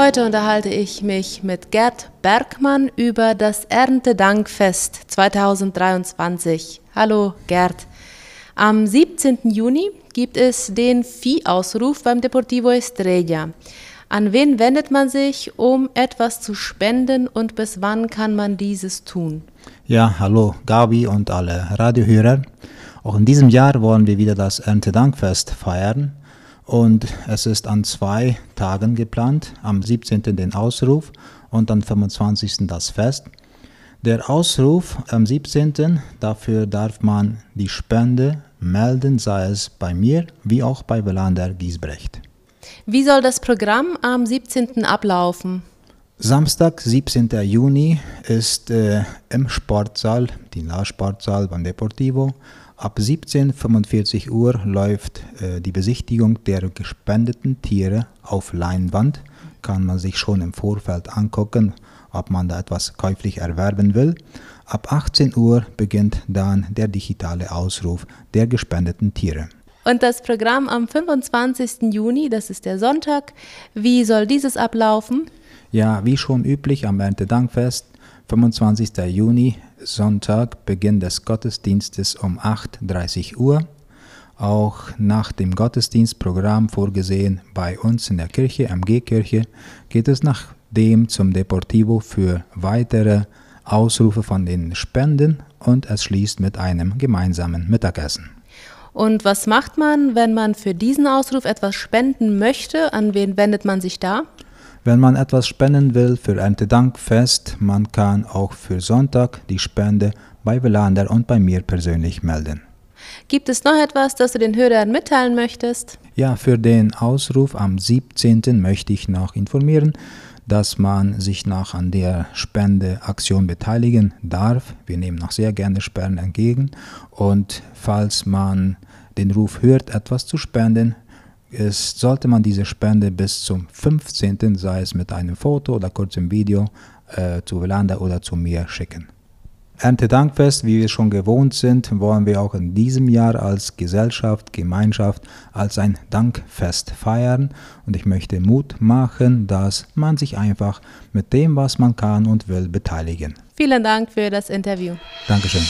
Heute unterhalte ich mich mit Gerd Bergmann über das Erntedankfest 2023. Hallo Gerd. Am 17. Juni gibt es den Viehausruf beim Deportivo Estrella. An wen wendet man sich, um etwas zu spenden und bis wann kann man dieses tun? Ja, hallo Gabi und alle Radiohörer. Auch in diesem Jahr wollen wir wieder das Erntedankfest feiern und es ist an zwei Tagen geplant, am 17. den Ausruf und am 25. das Fest. Der Ausruf am 17. dafür darf man die Spende melden, sei es bei mir wie auch bei Belander Giesbrecht. Wie soll das Programm am 17. ablaufen? Samstag, 17. Juni, ist äh, im Sportsaal, die La-Sportsaal beim Deportivo. Ab 17.45 Uhr läuft äh, die Besichtigung der gespendeten Tiere auf Leinwand. Kann man sich schon im Vorfeld angucken, ob man da etwas käuflich erwerben will. Ab 18 Uhr beginnt dann der digitale Ausruf der gespendeten Tiere. Und das Programm am 25. Juni, das ist der Sonntag, wie soll dieses ablaufen? Ja, wie schon üblich am Erntedankfest, 25. Juni, Sonntag, Beginn des Gottesdienstes um 8.30 Uhr. Auch nach dem Gottesdienstprogramm vorgesehen bei uns in der Kirche, MG-Kirche, geht es nach dem zum Deportivo für weitere Ausrufe von den Spenden und es schließt mit einem gemeinsamen Mittagessen. Und was macht man, wenn man für diesen Ausruf etwas spenden möchte? An wen wendet man sich da? Wenn man etwas spenden will für Erntedankfest, man kann auch für Sonntag die Spende bei Belander und bei mir persönlich melden. Gibt es noch etwas, das du den Hörern mitteilen möchtest? Ja, für den Ausruf am 17. möchte ich noch informieren, dass man sich noch an der Spendeaktion beteiligen darf. Wir nehmen noch sehr gerne Spenden entgegen und falls man den Ruf hört, etwas zu spenden, ist, sollte man diese Spende bis zum 15., sei es mit einem Foto oder kurzem Video, äh, zu Velanda oder zu mir schicken. Erntedankfest, wie wir schon gewohnt sind, wollen wir auch in diesem Jahr als Gesellschaft, Gemeinschaft, als ein Dankfest feiern. Und ich möchte Mut machen, dass man sich einfach mit dem, was man kann und will, beteiligen. Vielen Dank für das Interview. Dankeschön.